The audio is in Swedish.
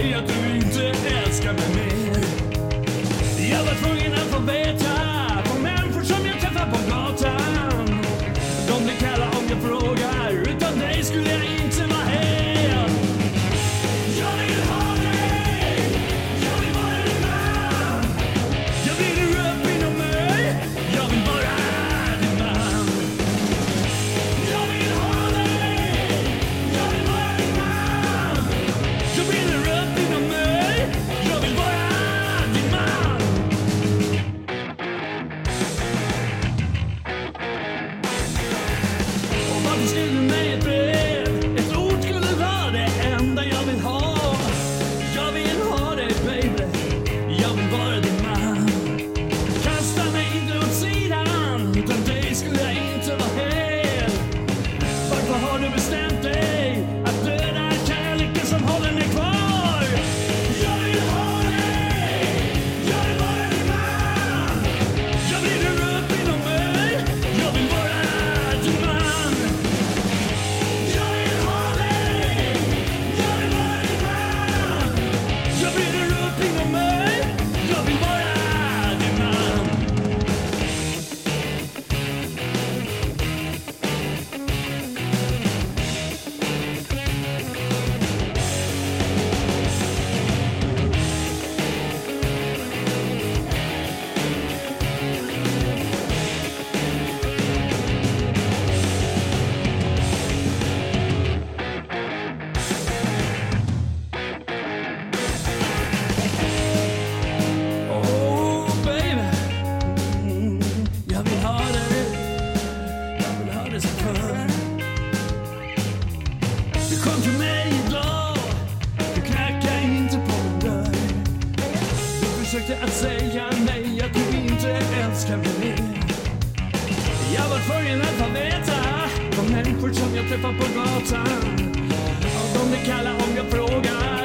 Maria, att säga nej att du inte älskar mig mer. Jag var tvungen att ta veta de människor som jag träffar på gatan. Om de blir kalla om jag frågar